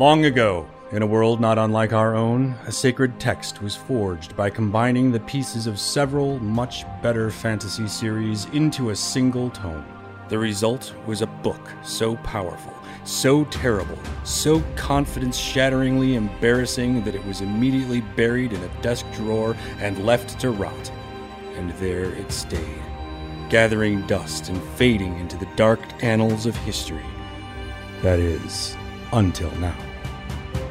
Long ago, in a world not unlike our own, a sacred text was forged by combining the pieces of several much better fantasy series into a single tome. The result was a book so powerful, so terrible, so confidence shatteringly embarrassing that it was immediately buried in a desk drawer and left to rot. And there it stayed, gathering dust and fading into the dark annals of history. That is, until now.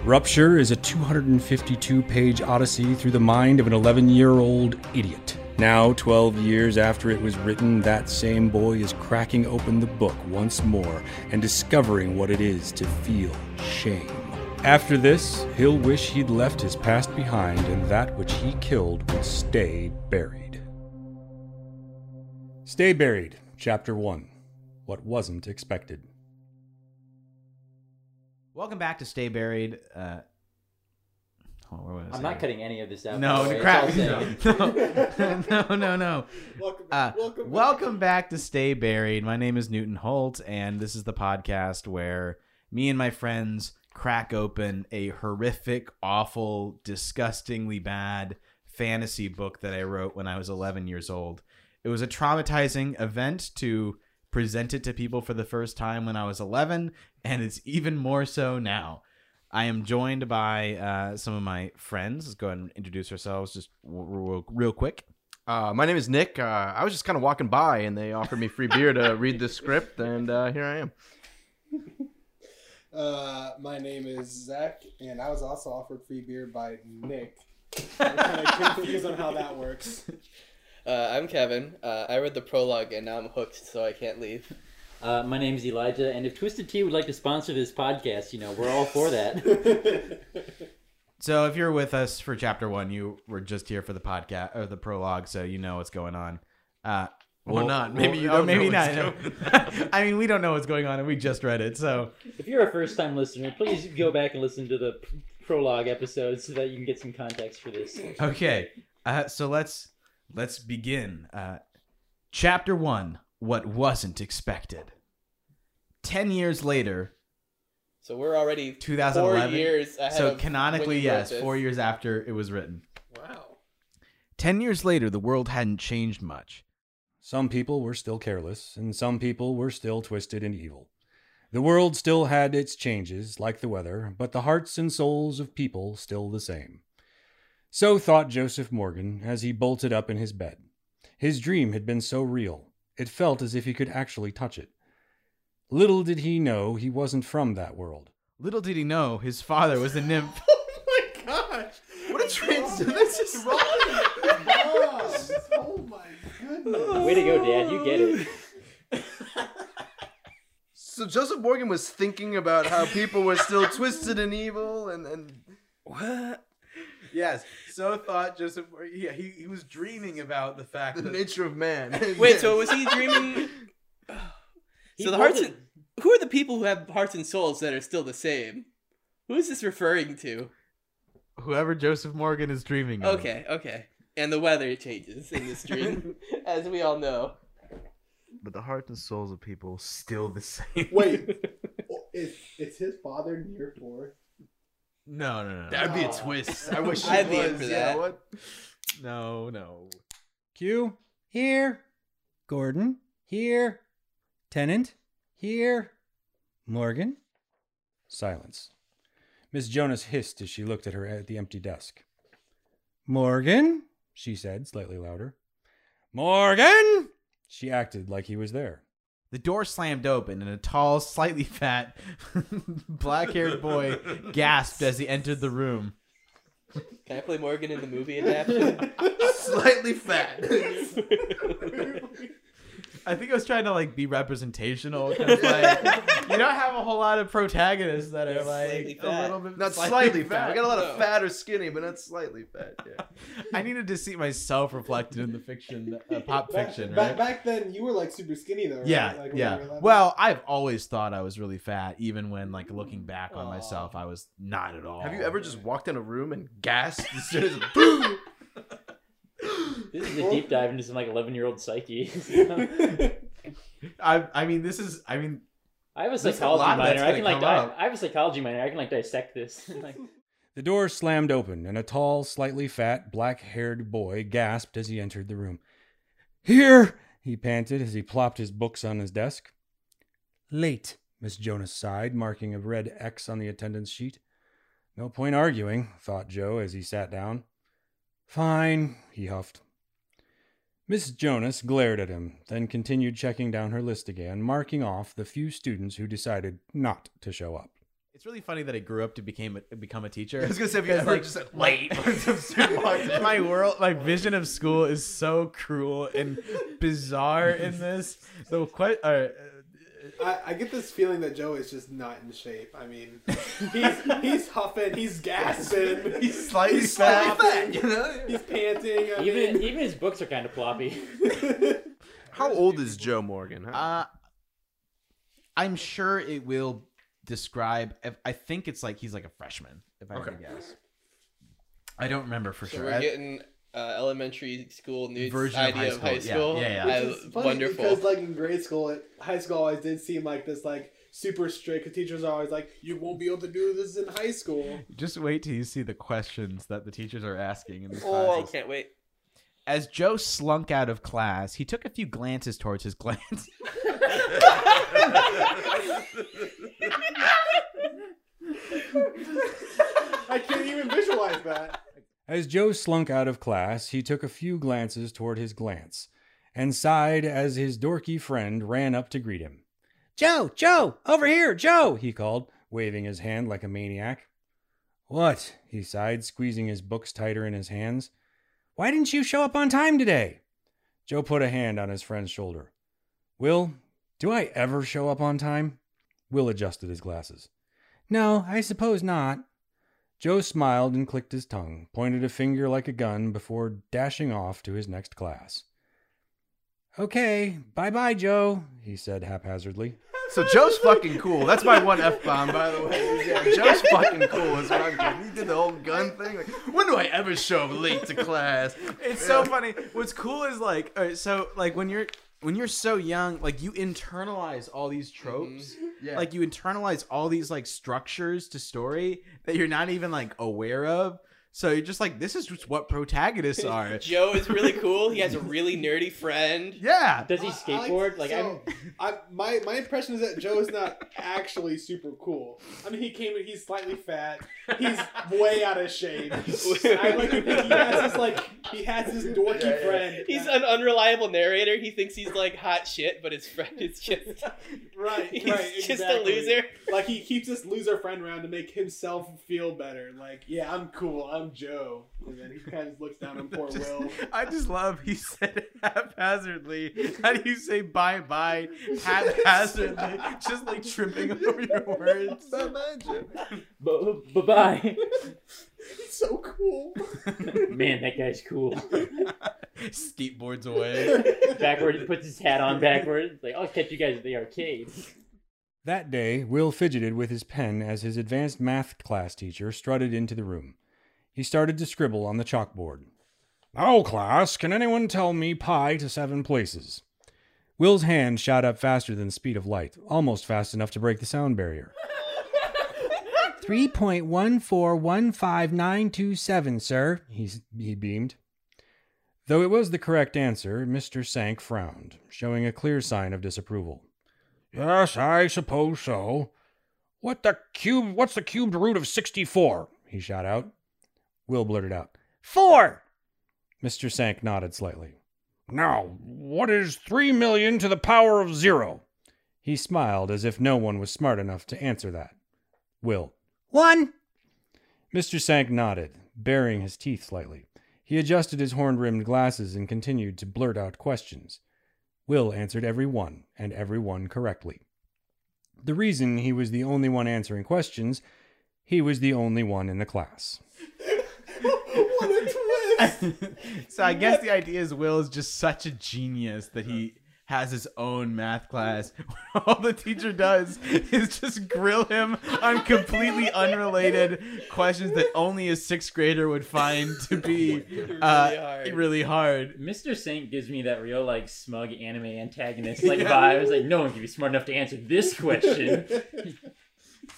Rupture is a 252 page odyssey through the mind of an 11 year old idiot. Now, 12 years after it was written, that same boy is cracking open the book once more and discovering what it is to feel shame. After this, he'll wish he'd left his past behind and that which he killed would stay buried. Stay Buried, Chapter 1 What Wasn't Expected. Welcome back to Stay Buried. Uh, oh, where was I'm I? not cutting any of this out. No, by the crap. It's No, no, no, no. Welcome, Uh, welcome, welcome back to Stay Buried. My name is Newton Holt, and this is the podcast where me and my friends crack open a horrific, awful, disgustingly bad fantasy book that I wrote when I was 11 years old. It was a traumatizing event to present it to people for the first time when I was 11, and it's even more so now. I am joined by uh, some of my friends. Let's go ahead and introduce ourselves just real, real, real quick. Uh, my name is Nick. Uh, I was just kind of walking by, and they offered me free beer to read the script, and uh, here I am. Uh, my name is Zach, and I was also offered free beer by Nick. I'm kind of confused on how that works. Uh, I'm Kevin. Uh, I read the prologue and now I'm hooked, so I can't leave. Uh, my name's Elijah, and if Twisted Tea would like to sponsor this podcast, you know, we're all for that. So if you're with us for chapter one, you were just here for the podcast or the prologue, so you know what's going on. Uh, Or not. Maybe you oh, don't maybe know not. what's I mean, we don't know what's going on, and we just read it. So if you're a first-time listener, please go back and listen to the prologue episode so that you can get some context for this. okay, uh, so let's let's begin. Uh, chapter one: What wasn't expected. Ten years later, So we're already 2011. four years ahead so of when canonically, you wrote yes, this. four years after it was written. Wow. Ten years later, the world hadn't changed much. Some people were still careless, and some people were still twisted and evil. The world still had its changes, like the weather, but the hearts and souls of people still the same. So thought Joseph Morgan as he bolted up in his bed. His dream had been so real, it felt as if he could actually touch it. Little did he know he wasn't from that world. Little did he know his father was a nymph. Oh my gosh! What a transition! This is wrong. oh my goodness. Way to go, Dad! You get it. So Joseph Morgan was thinking about how people were still twisted and evil, and and what yes, so thought Joseph. Yeah, he, he was dreaming about the fact the that nature of man. Wait, so was he dreaming? He so the hearts. And, who are the people who have hearts and souls that are still the same? Who is this referring to? whoever Joseph Morgan is dreaming. Of. Okay, okay. And the weather changes in this dream, as we all know. but the hearts and souls of people still the same. Wait, is, is his father near fourth? No, no, no, That'd be a twist. I wish I'd it be in was. for Yeah, what? no, no. Q, here. Gordon, here. Tennant, here. Morgan. Silence. Miss Jonas hissed as she looked at her at the empty desk. Morgan, she said, slightly louder. Morgan! She acted like he was there. The door slammed open, and a tall, slightly fat, black-haired boy gasped as he entered the room. Can I play Morgan in the movie adaptation? Slightly fat. I think I was trying to like be representational like you don't have a whole lot of protagonists that are Slightly like a fat. little bit Not slightly, slightly fat. I got a lot No. of fat or skinny, but not slightly fat. Yeah. I needed to see myself reflected in the fiction, uh, pop Back, fiction, back, right? back then, you were like super skinny though. Right? yeah, like, when yeah. you were 11. Well, I've always thought I was really fat, even when like looking back on Aw. myself, I was not at all. Have you ever just walked in a room and gasped as soon as boom? This is a deep dive into some like 11 year old psyche. I, I mean, this is. I mean, I have a There's a psychology minor. I can like di- I have a psychology minor. I can like dissect this. like, The door slammed open, and a tall, slightly fat, black haired boy gasped as he entered the room. Here! he panted as he plopped his books on his desk. Late, Miss Jonas sighed, marking a red X on the attendance sheet. No point arguing, thought Joe as he sat down. Fine, he huffed. Miss Jonas glared at him, then continued checking down her list again, marking off the few students who decided not to show up. It's really funny that I grew up to became a, become a teacher. I was gonna say, if you It's ever like- just said late, some student walks in. my world, my vision of school is so cruel and bizarre in this. The quite. uh, I, I get this feeling that Joe is just not in shape. I mean, he's he's huffing, he's gasping, he's slightly he's fat. flopping, you know? he's panting. I even mean, even his books are kind of floppy. How old is Joe Morgan? Huh? Uh, I'm sure it will describe. if- I think it's like he's like a freshman. If I had to guess, I don't remember for So sure. we're I- getting uh, elementary school new Version of idea high of high school. school. Yeah, yeah, yeah. I- Which is funny wonderful. Because like in grade school, it, high school always did seem like this like super strict. 'cause teachers are always like, "You won't be able to do this in high school." Just wait till you see the questions that the teachers are asking in these oh, I can't wait. As Joe slunk out of class, he took a few glances towards his glance. I can't even visualize that. As Joe slunk out of class, he took a few glances toward his glance and sighed as his dorky friend ran up to greet him. Joe, Joe, over here, Joe, he called, waving his hand like a maniac. What? he sighed, squeezing his books tighter in his hands. Why didn't you show up on time today? Joe put a hand on his friend's shoulder. Will, do I ever show up on time? Will adjusted his glasses. No, I suppose not. Joe smiled and clicked his tongue, pointed a finger like a gun before dashing off to his next class. Okay, bye bye, Joe, he said haphazardly. So Joe's fucking cool. That's my one f bomb, by the way. Yeah, Joe's fucking cool. Is what I'm getting. He did the whole gun thing. Like, when do I ever show up late to class? It's so funny. What's cool is like, all right, so like when you're when you're so young, like you internalize all these mm-hmm. tropes. Yeah. Like you internalize all these like structures to story that you're not even like aware of. So you're just like, this is just what protagonists are. Joe is really cool. He has a really nerdy friend. yeah. Does he I- I skateboard? Like, so, I, my my impression is that Joe is not actually super cool. I mean, he came in, he's slightly fat, he's way out of shape. I like to think he has this like he has this dorky Yeah, yeah. friend. He's that- an unreliable narrator. He thinks he's like hot shit, but his friend is just right, he's right, just a loser. Like he keeps this loser friend around to make himself feel better. Like, yeah, I'm cool, I'm Joe, and then he kind of looks down on poor Will. I just love he said it haphazardly. How do you say bye bye haphazardly? just like tripping over your words. Imagine. Bye bye. He's so cool. Man, that guy's cool. Skateboards away. Backward, he puts his hat on backwards. Like, I'll catch you guys at the arcade. That day, Will fidgeted with his pen as his advanced math class teacher strutted into the room. He started to scribble on the chalkboard. Now, class, can anyone tell me pi to seven places? Will's hand shot up faster than the speed of light, almost fast enough to break the sound barrier. 3.1415927, sir, he, he beamed. Though it was the correct answer, Mr. Sank frowned, showing a clear sign of disapproval. Yes, I suppose so. What the cube what's the cubed root of sixty four? he shot out. Will blurted out. Four. Mr. Sank nodded slightly. Now, what is three million to the power of zero? He smiled as if no one was smart enough to answer that. Will. One. Mr. Sank nodded, baring his teeth slightly. He adjusted his horn rimmed glasses and continued to blurt out questions. Will answered every one, and every one correctly. The reason he was the only one answering questions, he was the only one in the class. What a twist! so I guess the idea is Will is just such a genius that he has his own math class. All the teacher does is just grill him on completely unrelated questions that only a sixth grader would find to be uh, hard. really hard. Mr. Saint gives me that real like smug anime antagonist like vibe. It's like no one can be smart enough to answer this question.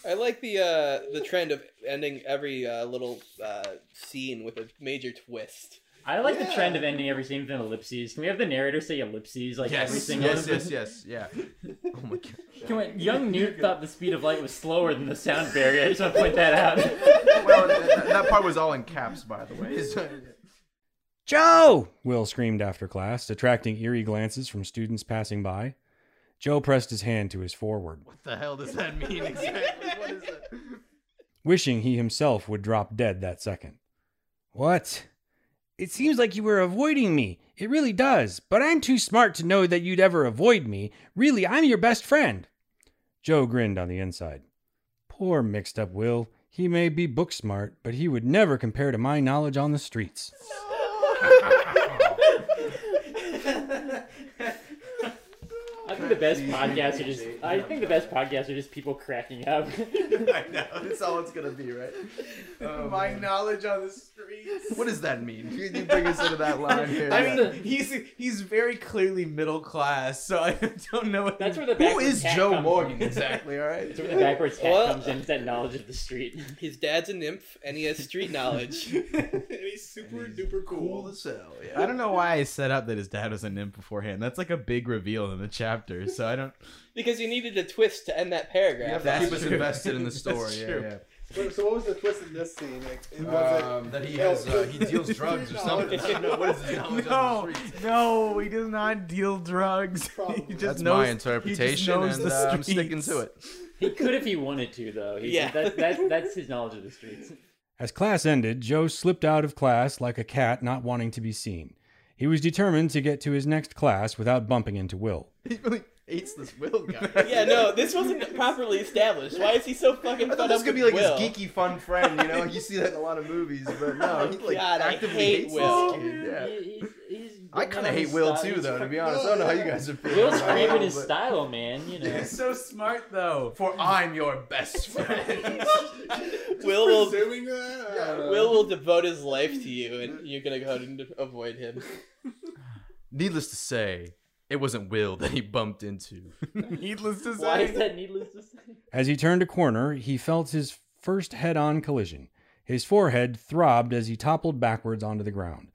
I like the uh, the trend of ending every uh, little uh, scene with a major twist. I like the trend of ending every scene with an ellipses. Can we have the narrator say ellipses like every single yes, yes, yes, yeah. Oh my god. Can we, young Newt thought the speed of light was slower than the sound barrier. I just want to point that out. Well, that, that part was all in caps, by the way. So- Joe! Will screamed after class, attracting eerie glances from students passing by. Joe pressed his hand to his forehead, what the hell does that mean exactly? What is that? wishing he himself would drop dead that second. What? It seems like you were avoiding me. It really does, but I'm too smart to know that you'd ever avoid me. Really, I'm your best friend. Joe grinned on the inside. Poor mixed up Will. He may be book smart, but he would never compare to my knowledge on the streets. I think the best podcasts are just. I think the best podcasts are just people cracking up. I know. That's all it's gonna be, right? Um, My knowledge on the streets. What does that mean? You, you bring us into that line here. I mean, he's he's very clearly middle class, so I don't know what That's where the who backwards is hat Joe Morgan From. exactly? All right. That's where the backwards hat Well- comes in. It's that knowledge of the street. His dad's a nymph, and he has street knowledge. and he's super duper cool. Cool as hell. Yeah. I don't know why I set up that his dad was a nymph beforehand. That's like a big reveal in the chapter, so I don't. because you needed a twist to end that paragraph. You have to That's keep us true. invested in the That's story. Yeah, true. yeah. So, so what was the twist in this scene? Like, it was Um, that he has uh, he deals drugs or something. I don't know what is his knowledge No, on the streets. no, he does not deal drugs. Probably. He just That's knows, my he just interpretation, knows and the uh, I'm sticking to it. He could if he wanted to, though. He, Yeah. That, that, that's his knowledge of the streets. As class ended, Joe slipped out of class like a cat not wanting to be seen. He was determined to get to his next class without bumping into Will. He really hates this Will guy. yeah, no, this wasn't properly established. Why is he so fucking I thought this up could be like Will? his geeky fun friend, you know? You see that in a lot of movies, but no, he like God, I actively hate hates Will. this kid. Yeah. Oh, He- he's, he's I kind of hate Will style. too, though. To be honest, I don't know how you guys are feeling. Will's about craving his style, man. You know. He's so smart though. For I'm your best friend. Will will that. I don't know. Will will devote his life to you, and you're gonna go and avoid him. Needless to say, it wasn't Will that he bumped into. Needless to say. Why is that needless to say? As he turned a corner, he felt his first head on collision. His forehead throbbed as he toppled backwards onto the ground.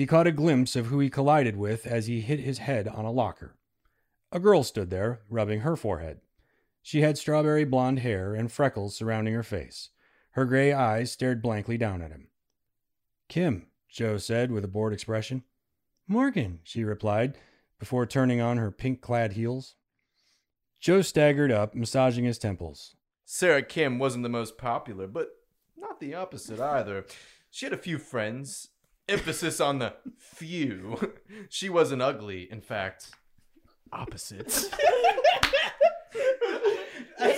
He caught a glimpse of who he collided with as he hit his head on a locker. A girl stood there, rubbing her forehead. She had strawberry blonde hair and freckles surrounding her face. Her gray eyes stared blankly down at him. Kim, Joe said with a bored expression. Morgan, she replied, before turning on her pink clad heels. Joe staggered up, massaging his temples. Sarah Kim wasn't the most popular, but not the opposite either. She had a few friends. Emphasis on the few. She wasn't ugly, in fact, opposites. I,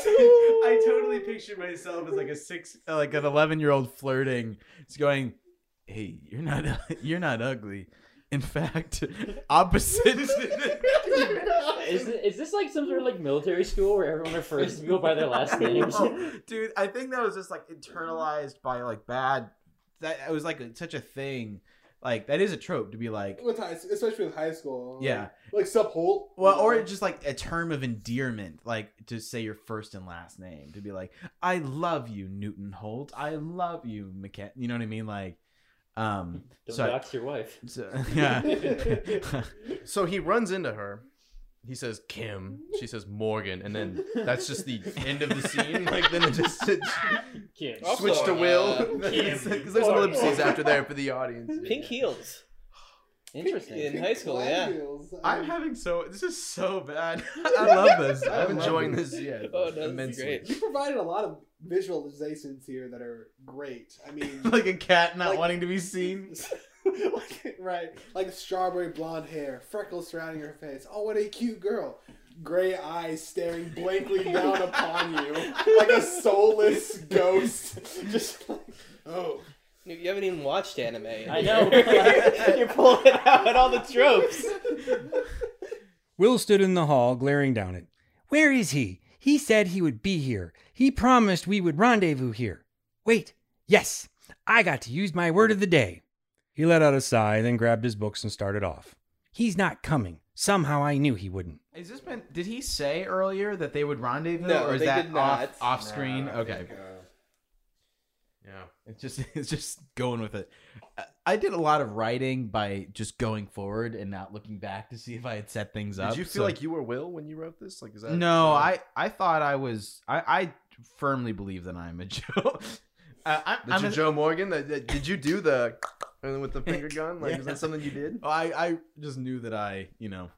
I totally picture myself as like a six, uh, like an eleven-year-old flirting. It's going, "Hey, you're not, you're not ugly. In fact, opposite." Is, thi- is this like some sort of like military school where everyone refers to people by their last names? dude i think that was just like internalized by like bad that it was like such a thing like that is a trope to be like With high, especially with high school. Yeah. Like, like Sup Holt. well or just like a term of endearment like to say your first and last name to be like i love you newton holt i love you mckenna you know what i mean like um Don't so, dox your wife. so yeah So he runs into her. He says Kim. She says Morgan, and then that's just the end of the scene. Like then it just it Kim. Also, to Will uh, because there's ellipses after there for the audience. Pink heels Interesting. in high school. Yeah. Gladiators. i'm having so this is so bad i love this I I'm enjoying this. this. Yeah, Oh, no, this is immensely. great. You provided a lot of visualizations here that are great. I mean, like a cat not Like- wanting to be seen like, right, like strawberry blonde hair, freckles surrounding her face. Oh, what a cute girl! Gray eyes staring blankly down upon you, like a soulless ghost. Just like, oh, You you haven't even watched anime. I know. You're pulling out all the tropes. Will stood in the hall, glaring down it. Where is he? He said he would be here. He promised we would rendezvous here. Wait, yes, I got to use my word of the day. He let out a sigh, then grabbed his books and started off. He's not coming. Somehow I knew he wouldn't. Is this been? Did he say earlier that they would rendezvous, No, or is they that did not. off off screen? Nah, I okay, think, uh, yeah. it's just it's just going with it. I- I did a lot of writing by just going forward and not looking back to see if I had set things up. Did you feel so- like you were Will when you wrote this? Like, is that No, I I thought I was. I I firmly believe that I'm a Joe. Uh, I'm, Did I'm you a- Joe Morgan? That- that- Did you do the with the finger gun? Like, is that something you did? I I just knew that I you know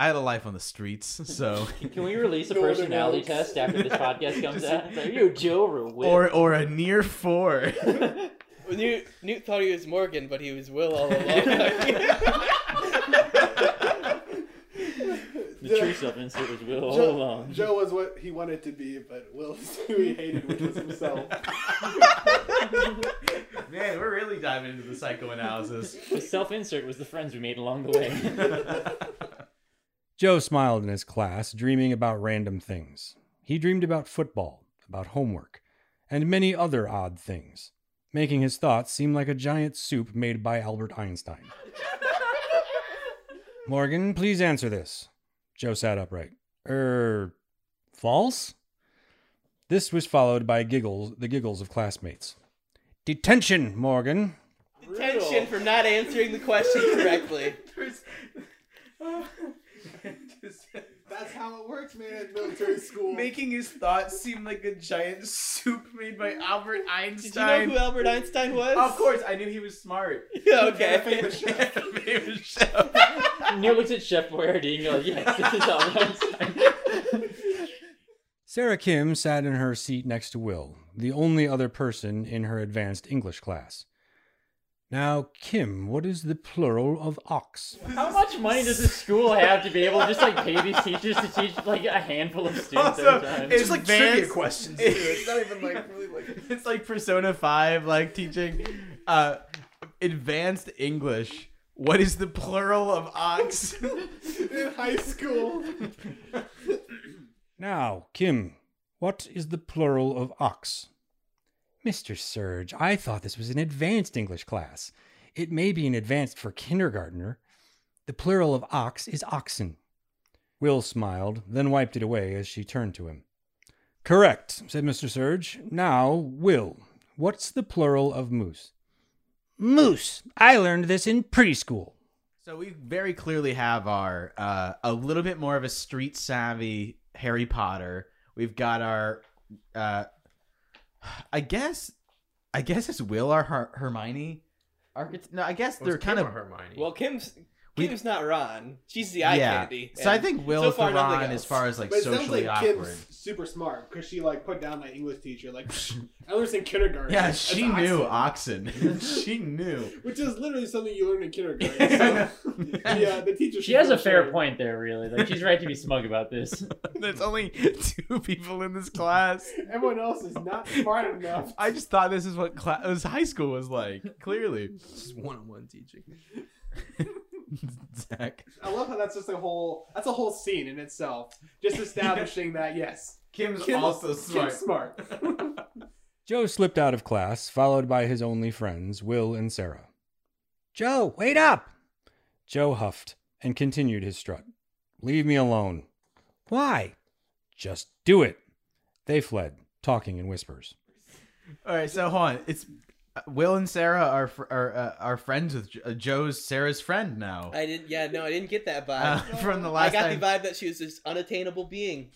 I had a life on the streets, so Can we release a personality test after this podcast comes out? It's like, Are you Joe or Will? or or a near four. Newt, Newt thought he was Morgan, but he was Will all along. The true self-insert was Will all Joe, along. Joe was what he wanted to be, but Will is who he hated, which was himself. Man, we're really diving into the psychoanalysis. The self-insert was the friends we made along the way. Joe smiled in his class, dreaming about random things. He dreamed about football, about homework, and many other odd things, making his thoughts seem like a giant soup made by Albert Einstein. Morgan, please answer this. Joe sat upright. Er, false? This was followed by giggles, the giggles of classmates. Detention, Morgan. Detention for not answering the question correctly. That's how it works, man, at military school. Making his thoughts seem like a giant soup made by Albert Einstein. Did you know who Albert Einstein was? of course, I knew he was smart. Yeah, okay. Famous chef. Neil looks at Chef Boyardee and goes, yes, this is Albert Einstein. Sarah Kim sat in her seat next to Will, the only other person in her advanced English class. Now, Kim, what is the plural of ox? How much money does this school have to be able to just like pay these teachers to teach like a handful of students Also, at a time? it's It's like Advanced- trivia questions. Too. It's not even like really like. it's like Persona 5, like teaching uh, advanced English. What is the plural of ox? in high school. Now, Kim, what is the plural of ox? Mr. Surge, I thought this was an advanced English class. It may be an advanced for kindergartner. The plural of ox is oxen. Will smiled, then wiped it away as she turned to him. Correct, said Mr. Surge. Now, Will, what's the plural of moose? Moose. I learned this in preschool. So we very clearly have our uh, a little bit more of a street savvy Harry Potter. We've got our, uh, I guess, I guess it's Will or Her- Hermione. Archit- no, I guess they're kind Kim of Hermione. Well, Kim's We- Kim's not Ron. She's the eye yeah. candy. So I and think so Will's far, the Ron as far as like But it sounds socially like awkward. Kim's super smart because she like put down my English teacher. Like I learned in kindergarten. Yeah, she oxen, knew oxen. she knew. which is literally something you learn in kindergarten. So, yeah, the teacher. She has a fair shame. point there, really. Like she's right to be smug about this. There's only two people in this class. Everyone else is not smart enough. I just thought this is what class, high school was like. Clearly, Just one-on-one teaching. Zach. I love how that's just a whole. That's a whole scene in itself, just establishing that yes, Kim's Kim- also Kim's smart. smart. Joe slipped out of class, followed by his only friends, Will and Sarah. Joe, wait up! Joe huffed and continued his strut. Leave me alone. Why? Just do it. They fled, talking in whispers. All right, so hold on. It's Will and Sarah are are uh, are friends with uh, Joe's Sarah's friend now. I didn't. Yeah, no, I didn't get that Uh, vibe. from the last. I got time, the vibe that she was this unattainable being.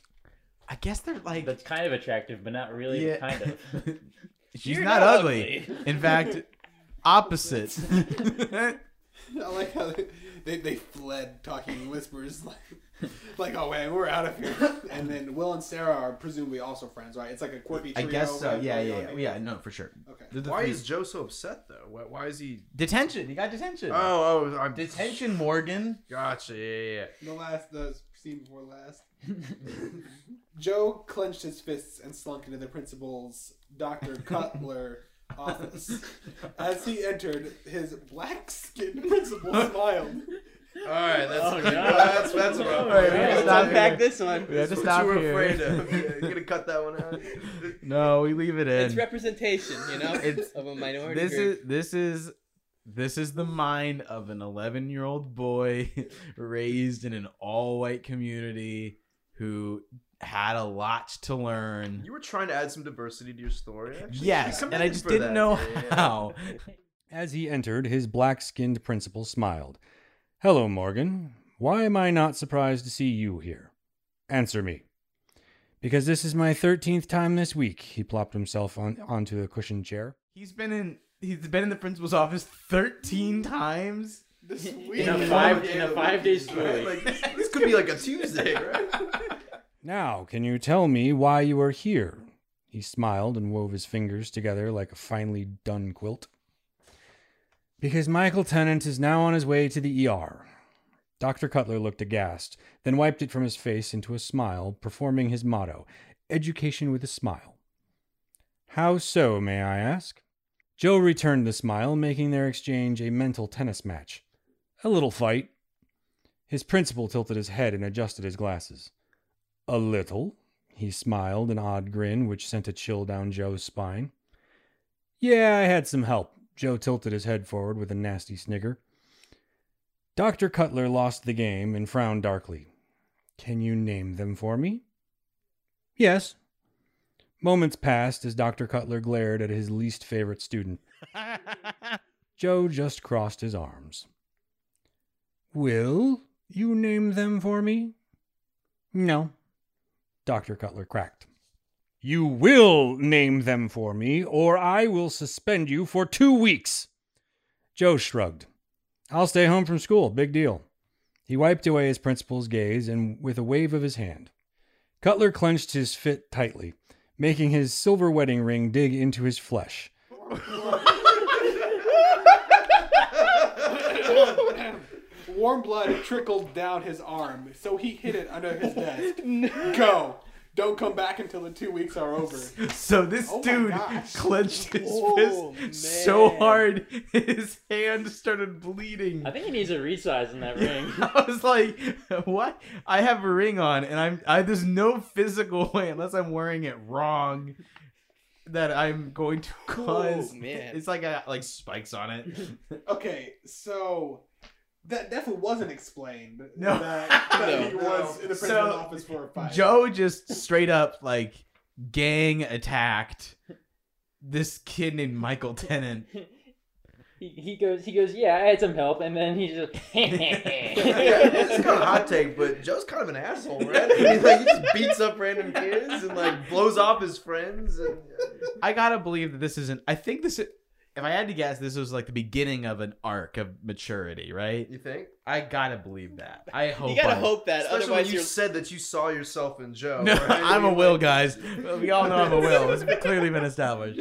I guess they're like That's kind of attractive, but not really. yeah. Kind of. She's not, not ugly. ugly. In fact, opposite. I like how they, they, they fled, talking in whispers, like, like oh man, we're out of here. And then Will and Sarah are presumably also friends, right? It's like a quirky I trio. guess so. right? Yeah, yeah, yeah. Yeah, no, for sure. Okay. They're the Why three- is Joe so upset though? Why, why is he? detention? he got detention. Oh, oh, I'm detention, Morgan. Gotcha. Yeah, yeah, yeah. The last, the scene before last. Joe clenched his fists and slunk into the principal's, Dr. Cutler, office. As he entered, his black skinned principal smiled. All right, that's Oh, that's that's rough All right, we Let's gotta stop unpack this one. We have to stop what you were here. afraid of. Yeah, you gonna cut that one out? No, we leave it in. It's representation, you know, It's- of a minority this group. is this is this is the mind of an 11 year old boy raised in an all white community who had a lot to learn. You were trying to add some diversity to your story. Actually. Yes, You and I just didn't that. know Yeah, yeah. how. As he entered, his black skinned principal smiled. Hello, Morgan. Why am I not surprised to see you here? Answer me. Because this is my 13th time this week, he plopped himself on, onto a cushioned chair. He's been in he's been in the principal's office 13 times. This week. In a five in a five day school week. Like this, this could be like a Tuesday, right? Now, can you tell me why you are here? He smiled and wove his fingers together like a finely done quilt. Because Michael Tennant is now on his way to the ER. Dr. Cutler looked aghast, then wiped it from his face into a smile, performing his motto Education with a smile. How so, may I ask? Joe returned the smile, making their exchange a mental tennis match. A little fight. His principal tilted his head and adjusted his glasses. A little. He smiled, an odd grin which sent a chill down Joe's spine. Yeah, I had some help. Joe tilted his head forward with a nasty snigger. Dr. Cutler lost the game and frowned darkly. Can you name them for me? Yes. Moments passed as Dr. Cutler glared at his least favorite student. Joe just crossed his arms. Will you name them for me? No. Dr. Cutler cracked. You will name them for me, or I will suspend you for two weeks. Joe shrugged. I'll stay home from school. Big deal. He wiped away his principal's gaze and with a wave of his hand. Cutler clenched his fit tightly, making his silver wedding ring dig into his flesh. Warm blood trickled down his arm, so he hid it under his desk. Go. Don't come back until the two weeks are over. So this Oh my dude gosh. clenched his Oh, fist so man. hard his hand started bleeding. I think he needs a resize in that ring. I was like, "What? I have a ring on, and I'm I, there's no physical way unless I'm wearing it wrong that I'm going to oh, cause. Oh, man. It's like a, like spikes on it. Okay, so that definitely wasn't explained. No. That, that No. he was in the principal's So, office for a fight. Joe just straight up like gang attacked this kid named Michael Tennant. he, he goes he goes yeah I had some help and then he just yeah, it's kind of hot take, but Joe's kind of an asshole, right? I mean, like he just beats up random kids and like blows off his friends. And I gotta believe that this isn't. I think this. If I had to guess, this was like the beginning of an arc of maturity, right? you think? I gotta believe that. I hope. You gotta I- hope that, Especially when otherwise you you're. said that you saw yourself in Joe. No, right? I I'm a will, guys. We all know I'm a will. It's clearly been established.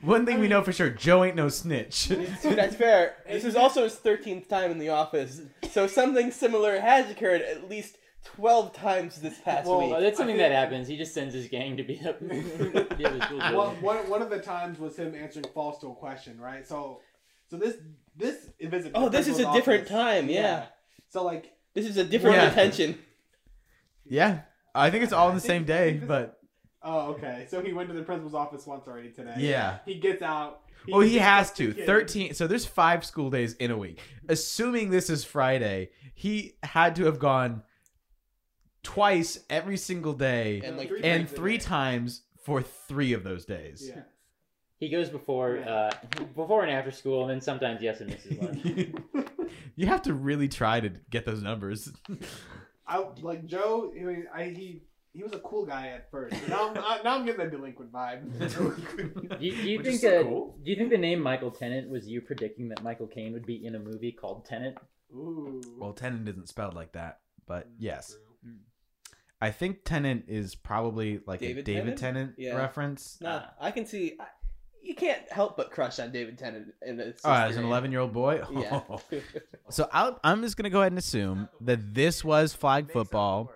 One thing we know for sure: Joe ain't no snitch. Dude, that's fair. This is also his 13th time in the office, so something similar has occurred at least 12 times this past well week. that's something think- that happens he just sends his gang to beat up, beat up the school one, building. one, one of the times was him answering false to a question, right? So, so this this visit. Oh, this is a principal's different time, yeah. So like, This is a different Yeah. detention. yeah, I think it's all on the same day, but oh, okay. So he went to the principal's office once already today. yeah. He gets out. Well, he has to. kid. 13. So there's five school days in a week. Assuming this is Friday, he had to have gone twice every single day And like Three and times three times for three of those days. Yeah. he goes before uh before and after school and then sometimes yes and misses lunch you have to really try to get those numbers. I like Joe. I mean, I he he was a cool guy at first. Now, I'm, I, now I'm getting that delinquent vibe. Do you, do you Which think is so that? cool. Do you think the name Michael Tennant was you predicting that Michael Caine would be in a movie called Tenet? Ooh. well, Tennant isn't spelled like that, but Mm, yes. true. I think Tennant is probably like David a David Tennant? Tennant, Yeah. reference. No, I can see. I, you can't help but crush on David Tennant. And it's Oh, as an 11 year old boy? Yeah. So I'll, I'm just going to go ahead and assume that this was flag football.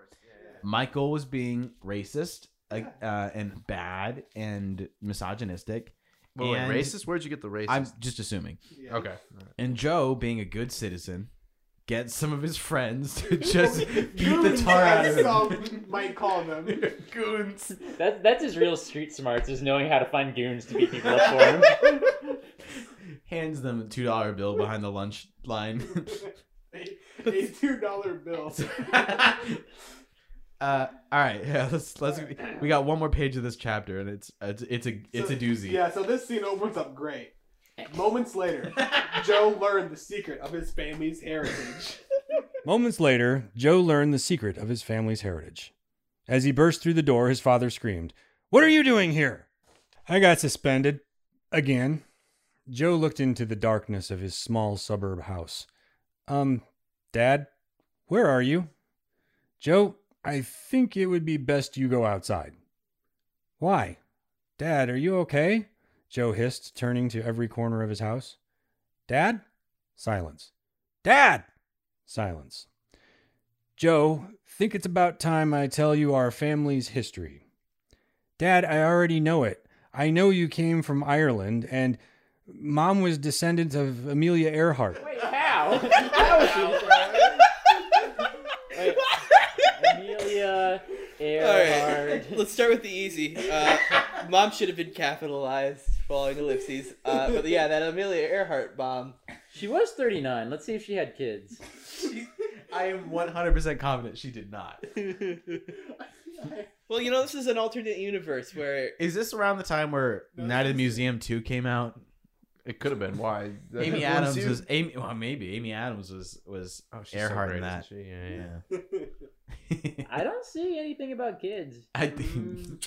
Michael was being racist uh, uh, and bad and misogynistic. Wait, wait, And racist? Where'd you get the racist? I'm just assuming. Yeah. okay. And Joe, being a good citizen, get some of his friends to just beat the tar out of him. Some might call them. Goons. That, that's his real street smarts, is knowing how to find goons to beat people up for him. Hands them a two dollar bill behind the lunch line. a, a two dollar bill. uh, all right, yeah. Let's let's. We got one more page of this chapter, and it's it's it's a it's a doozy. Yeah, so this scene opens up great. Moments later, Joe learned the secret of his family's heritage. Moments later, Joe learned the secret of his family's heritage. As he burst through the door, his father screamed, What are you doing here? I got suspended. Again. Joe looked into the darkness of his small suburb house. Um, Dad, where are you? Joe, I think it would be best you go outside. Why? Dad, are you okay? Joe hissed, turning to every corner of his house. Dad? Silence. Dad! Silence. Joe, think it's about time I tell you our family's history. Dad, I already know it. I know you came from Ireland, and Mom was descendant of Amelia Earhart. Wait, how? How is she? Wait, Amelia All Earhart. right, let's start with the easy. Uh, mom should have been capitalized, following ellipses. Uh, but yeah, that Amelia Earhart bomb. She was 39. Let's see if she had kids. I am one hundred percent confident she did not. well, you know, this is an alternate universe where Is this around the time where No, Night of the Museum two came out? It could have been. Why? Amy Adams was? Amy. Well, maybe Amy Adams was was Oh, she's Earhart so in great, that. isn't she? Yeah, yeah. Yeah. I don't see anything about kids. I think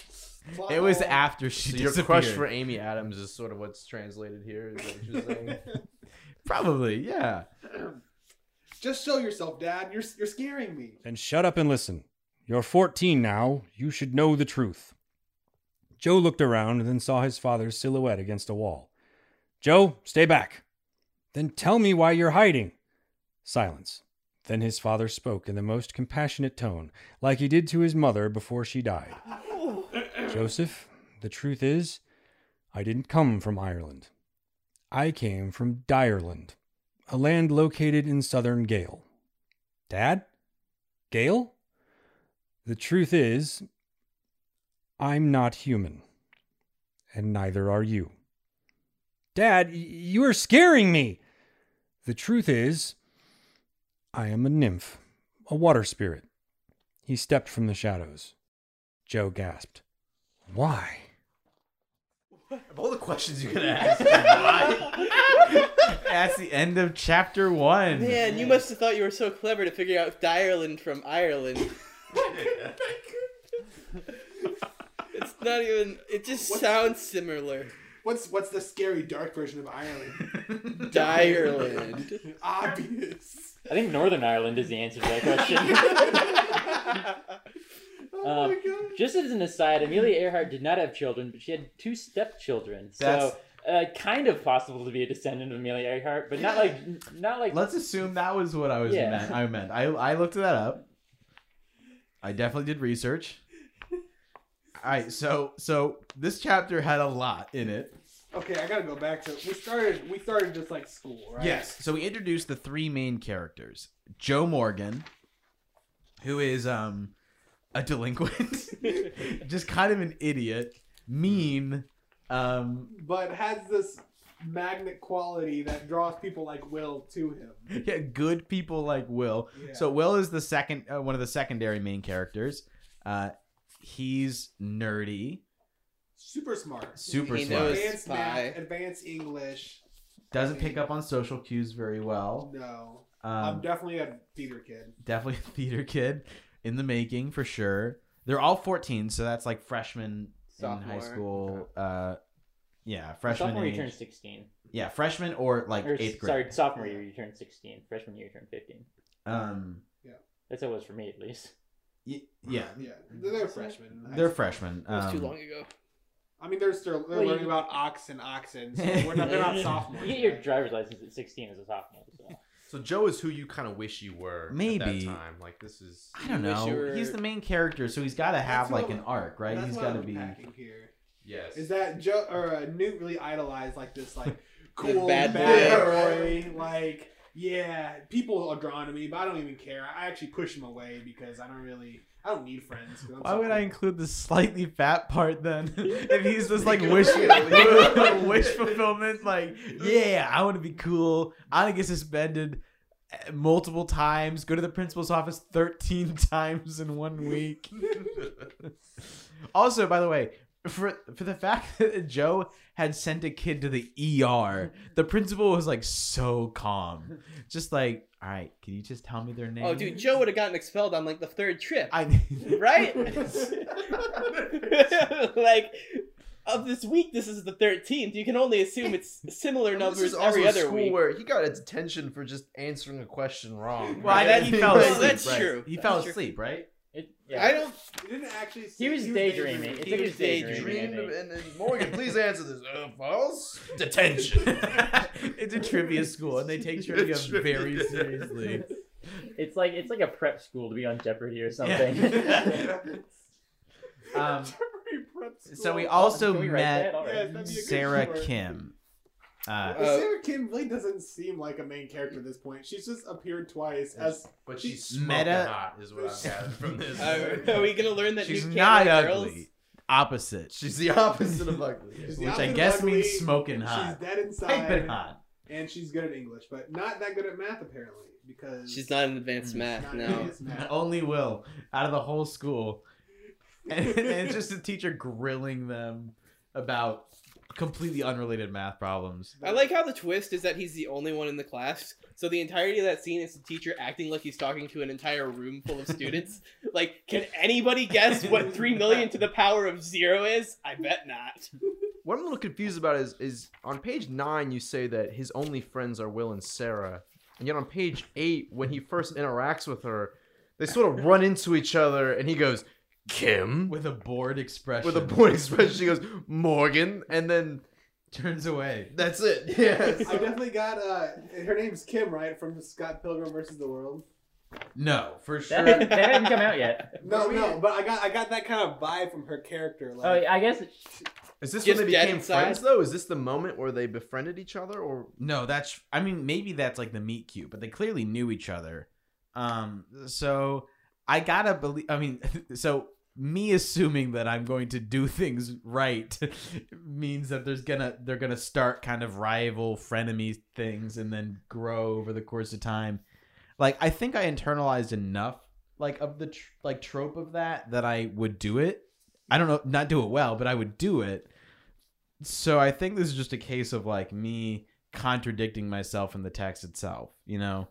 Plot mm. it was after she So your disappeared. crush for Amy Adams is sort of what's translated here. Is what you're saying? Probably, yeah. Just show yourself, Dad. You're you're scaring me. Then shut up and listen. You're 14 now. You should know the truth. Joe looked around and then saw his father's silhouette against a wall. Joe, stay back. Then tell me why you're hiding. Silence. Then his father spoke in the most compassionate tone, like he did to his mother before she died. Joseph, the truth is, I didn't come from Ireland. I came from Direland, a land located in southern Gale. Dad? Gale? The truth is, I'm not human. And neither are you. Dad, you are scaring me. The truth is, I am a nymph, a water spirit. He stepped from the shadows. Joe gasped. Why? of all the questions you could ask, why? That's the end of chapter one. man, you must have thought you were so clever to figure out Ireland from Ireland. It's not even. It just What's- sounds similar. What's what's the scary dark version of Ireland? Ireland. Obvious. I think Northern Ireland is the answer to that question. oh Um, my god. Just as an aside, Amelia Earhart did not have children, but she had two stepchildren. That's- So, uh, kind of possible to be a descendant of Amelia Earhart, but not like not like. Let's assume that was what I was Yeah. meant. I meant. I I looked that up. I definitely did research. All right, so so this chapter had a lot in it. Okay, I gotta go back to we started we started just like school, right? Yes. So we introduced the three main characters. Joe Morgan, who is um a delinquent, just kind of an idiot, mean, um But has this magnet quality that draws people like Will to him. yeah, good people like Will. Yeah. So Will is the second uh, one of the secondary main characters. Uh he's nerdy, super smart. super He smart. knows- Advanced spy. math, advanced English. Doesn't pick up on social cues very well. No. I'm Um, definitely a theater kid. definitely a theater kid in the making for sure. They're all 14, so that's like freshmen in high school. Uh, yeah, freshman sophomore, you age. turn 16. Yeah, freshman or like Or, eighth grade. sorry, sophomore year, you turn 16. Freshman year, you turn 15. Um, That's how it was for me, at least. y- yeah, Yeah, they're, they're freshmen. they're school. freshmen. That was too Um, long ago. I mean, they're still they're Well, you- learning about ox and oxen. So we're not, they're not sophomores. You get your driver's license at 16 as a sophomore. So. So Joe is who you kind of wish you were Maybe. at that time. Like this is I don't know. were- He's the main character, so he's got to have That's like an arc, right? That's He's what got to be. unpacking here. yes. Is that Joe or uh, Newt really idolized like this like cool bad bad, boy. boy, like yeah, people are drawn to me, but I don't even care. I actually push them away because I don't really, I don't need friends. I'm Why so would I include the slightly fat part then? if he's just like wish wish fulfillment, like yeah, I want to be cool. I want to get suspended uh, multiple times. Go to the principal's office thirteen times in one week. also, by the way, for for the fact that Joe had sent a kid to the ER, the principal was like so calm, just like, all right, can you just tell me their name? Oh, dude, Joe would have gotten expelled on like the third trip, I right? like of this week, this is the thirteenth. You can only assume it's similar this numbers is also every a other school week. where he got a detention for just answering a question wrong. Well, I right? think he fell Well, asleep. that's right? true. He That's fell true. asleep, right? It, yeah. I don't. He didn't actually. He was daydreaming. It's He like he was was daydreaming. Dreamed I of, think. and, and Morgan, please answer this. Uh, false detention. it's a trivia school, and they take trivia Trivia. very seriously. It's like it's like a prep school to be on Jeopardy or something. Um, so we also we write met that? All right. Yes, that'd be a good Sarah. Kim. Uh, Uh, Sarah Kim really doesn't seem like a main character at this point. She's just appeared twice as But she's She's smoking Meta- hot, is what I've gathered from this. Uh, are we gonna learn that she's can't not like ugly. girls? Opposite. She's the opposite of ugly. She's Which I guess ugly, means smoking hot. She's dead inside, Piping hot. and she's good at English, but not that good at math apparently because She's not in advanced math. not No. advanced math. Only Will out of the whole school, and, and it's just a teacher grilling them about completely unrelated math problems. I like how the twist is that he's the only one in the class. So the entirety of that scene is the teacher acting like he's talking to an entire room full of students. like, can anybody guess what three million to the power of zero is? I bet not. What I'm a little confused about is is on page nine you say that his only friends are Will and Sarah, and yet on page eight when he first interacts with her, they sort of run into each other, and he goes Kim With a bored expression. with a bored expression. She goes Morgan, and then turns away. that's it. Yes. I definitely got uh her name's Kim, right? From Scott Pilgrim versus the World. No, for sure. hadn't, that hadn't come out yet. No, no, but I got I got that kind of vibe from her character. Like, Oh, I guess Is this when they dead became inside? friends though? Is this the moment where they befriended each other, or No, that's. I mean, maybe that's like the meet cute, but they clearly knew each other. Um, so I gotta believe. I mean, so me assuming that I'm going to do things right means that there's gonna they're gonna start kind of rival frenemy things and then grow over the course of time. Like I think I internalized enough like of the tr- like trope of that that I would do it. I don't know, not do it well, but I would do it. So I think this is just a case of like me contradicting myself in the text itself, you know,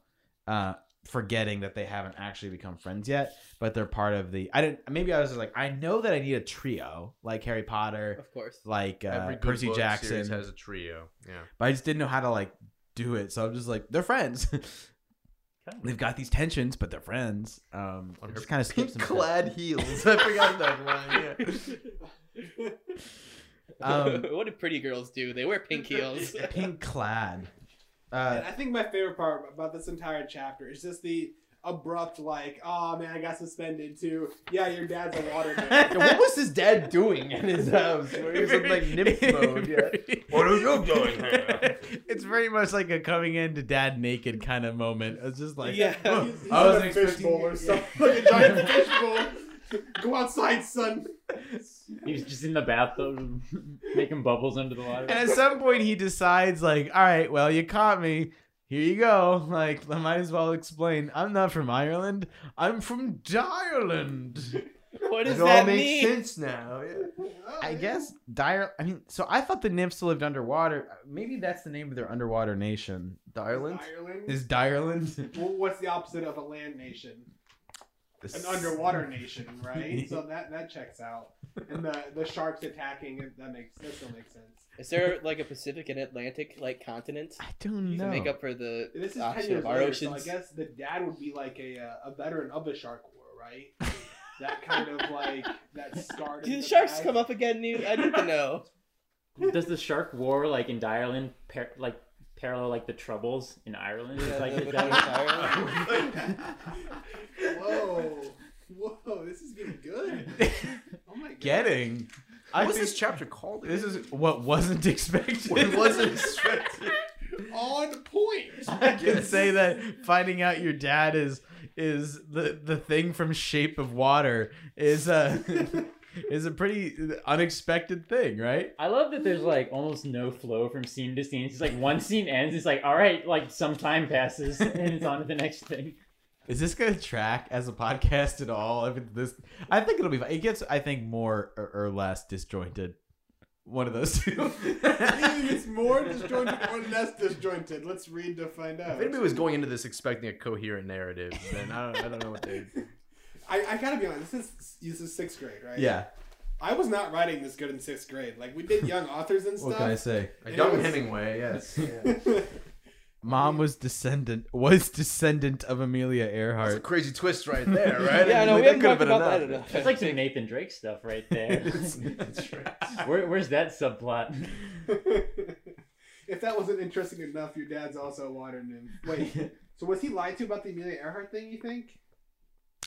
uh, forgetting that they haven't actually become friends yet, but they're part of the. I didn't. Maybe I was just like, I know that I need a trio like Harry Potter, Of course. like uh, every Percy book Jackson, has a trio? Yeah. but I just didn't know how to like do it. So I'm just like, they're friends. They've got these tensions, but they're friends. Um, On her just kind of skips some steps. clad heels. I forgot that line. Yeah. Um, what do pretty girls do? They wear pink heels. pink clad. And Uh, I think my favorite part about this entire chapter is just the abrupt, like, oh man, I got suspended too. Yeah, your dad's a water man. what was his dad doing in his house? Where he was in like nymph mode. Yeah. What are you doing here? It's very much like a coming into dad naked kind of moment. It's just like, Yeah. oh, He's, he's I wasn't a fish bowl or something, like a giant fish bowl. Go outside, son. He was just in the bathtub making bubbles under the water. And at some point, he decides, like, all right, well, you caught me. Here you go. Like, I might as well explain. I'm not from Ireland. I'm from Ireland. What does It all that makes mean? sense now. Yeah. I guess dire. I mean, so I thought the nymphs lived underwater. Maybe that's the name of their underwater nation. Ireland. Ireland. Is Direland? Well, what's the opposite of a land nation? An underwater nation, right? so that that checks out. And the the sharks attacking that makes that still makes sense. Is there like a Pacific and Atlantic like continent I don't to know. make up for the This is opposite ten years of our later, so I guess the dad would be like a uh, a veteran of the shark war, right? that kind of like that scarred. Do the the sharks back. come up again? New? I need to know. Does the shark war like in Ireland par- like parallel like the troubles in Ireland? Yeah, like, the- is the- that- Whoa, whoa! This is getting good. Oh my god! Getting. I What was think this chapter called? this is what wasn't expected. What wasn't expected. on point. I can say that finding out your dad is is the the thing from Shape of Water is uh, a is a pretty unexpected thing, right? I love that there's like almost no flow from scene to scene. It's like one scene ends, it's like, all right, like some time passes, and it's on to the next thing. Is this gonna track as a podcast at all? If it's this, I think it'll be. fine. It gets, I think, more or, or less disjointed. One of those two. Either it's more disjointed or less disjointed. Let's read to find out. If anybody was going into this expecting a coherent narrative, then I don't, I don't know what they. I, I gotta be honest. This is this is sixth grade, right? yeah. I was not writing this good in sixth grade. Like we did young authors and stuff. What can I say? A It young was- Hemingway, yes. Mom was descendant was descendant of Amelia Earhart. That's a crazy twist right there, right? Yeah, I no, mean, we haven't could've talked been about that enough. enough. That's like some Nathan Drake stuff right there. That's right. Where, where's that subplot? if that wasn't interesting enough, your dad's also a water nymph. Wait, so was he lied to about the Amelia Earhart thing? You think?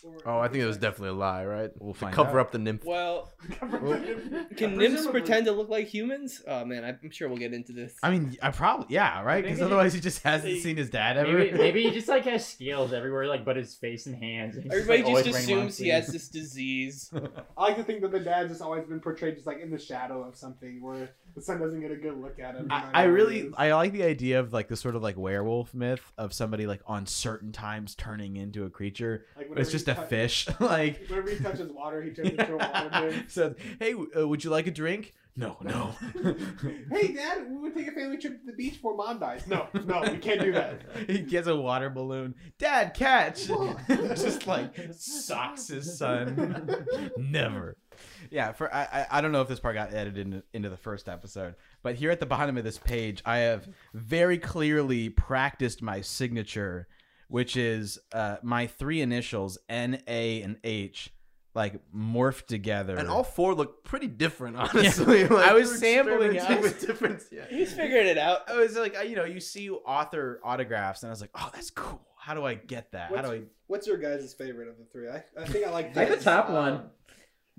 Or- Oh, I think it was definitely a lie, right? We'll To find cover out. up the nymph. Well, can nymphs pretend to look like humans? Oh man, I'm sure we'll get into this. I mean, I probably yeah, right? Because otherwise he just hasn't seen his dad ever. Maybe, maybe he just like has scales everywhere, like but his face and hands. and he's Everybody like, always just wearing long assumes he has this disease. I like to think that the dad's just always been portrayed just like in the shadow of something, where the son doesn't get a good look at him. I, I really. I like the idea of like the sort of like werewolf myth of somebody like on certain times turning into a creature. like it's just a fish. like Whenever he touches water, he turns into a water nymph. so hey, uh, would you like a drink? No, no. Hey, Dad, we would take a family trip to the beach before Mom dies. No, no, we can't do that. he gets a water balloon. Dad, catch! Just like socks his son. Never. Yeah, for I, I I don't know if this part got edited into, into the first episode, but here at the bottom of this page, I have very clearly practiced my signature, which is uh, my three initials N, A, and H, like morphed together. And all four look pretty different, honestly. Like, I was sampling experimenting it. with different. Yeah. He's figured it out. I was like, you know, you see author autographs, and I was like, oh, that's cool. How do I get that? How do I? what's your guys' favorite of the three? I, I think I like I like the top uh, one.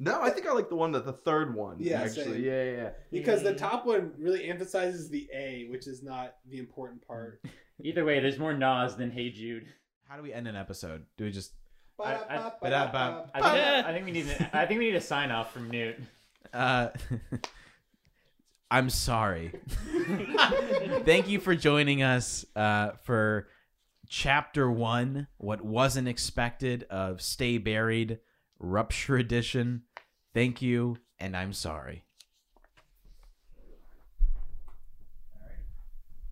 No, I think I like the one that the third one. Yeah, actually. same. Yeah, yeah, yeah. because the top one really emphasizes the A, which is not the important part. Either way, there's more Nas than Hey Jude. How do we end an episode? Do we just? I- Ba-da-ba-ba-da-ba. I think, I think we need a, I think we need a sign off from Newt. Uh, I'm sorry. Thank you for joining us uh, for chapter one. What wasn't expected of Stay Buried Rupture Edition. Thank you, and I'm sorry.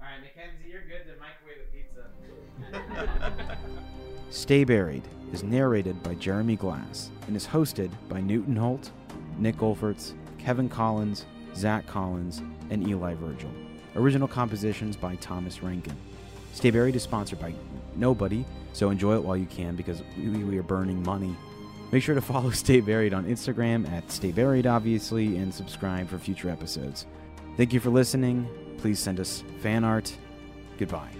All right, Mackenzie, you're good to microwave the pizza. Stay Buried is narrated by Jeremy Glass and is hosted by Newton Holt, Nick Olferts, Kevin Collins, Zach Collins, and Eli Virgil. Original compositions by Thomas Rankin. Stay Buried is sponsored by nobody, so enjoy it while you can because we, we are burning money. Make sure to follow Stay Buried on Instagram at Stay Buried, obviously, and subscribe for future episodes. Thank you for listening. Please send us fan art. Goodbye.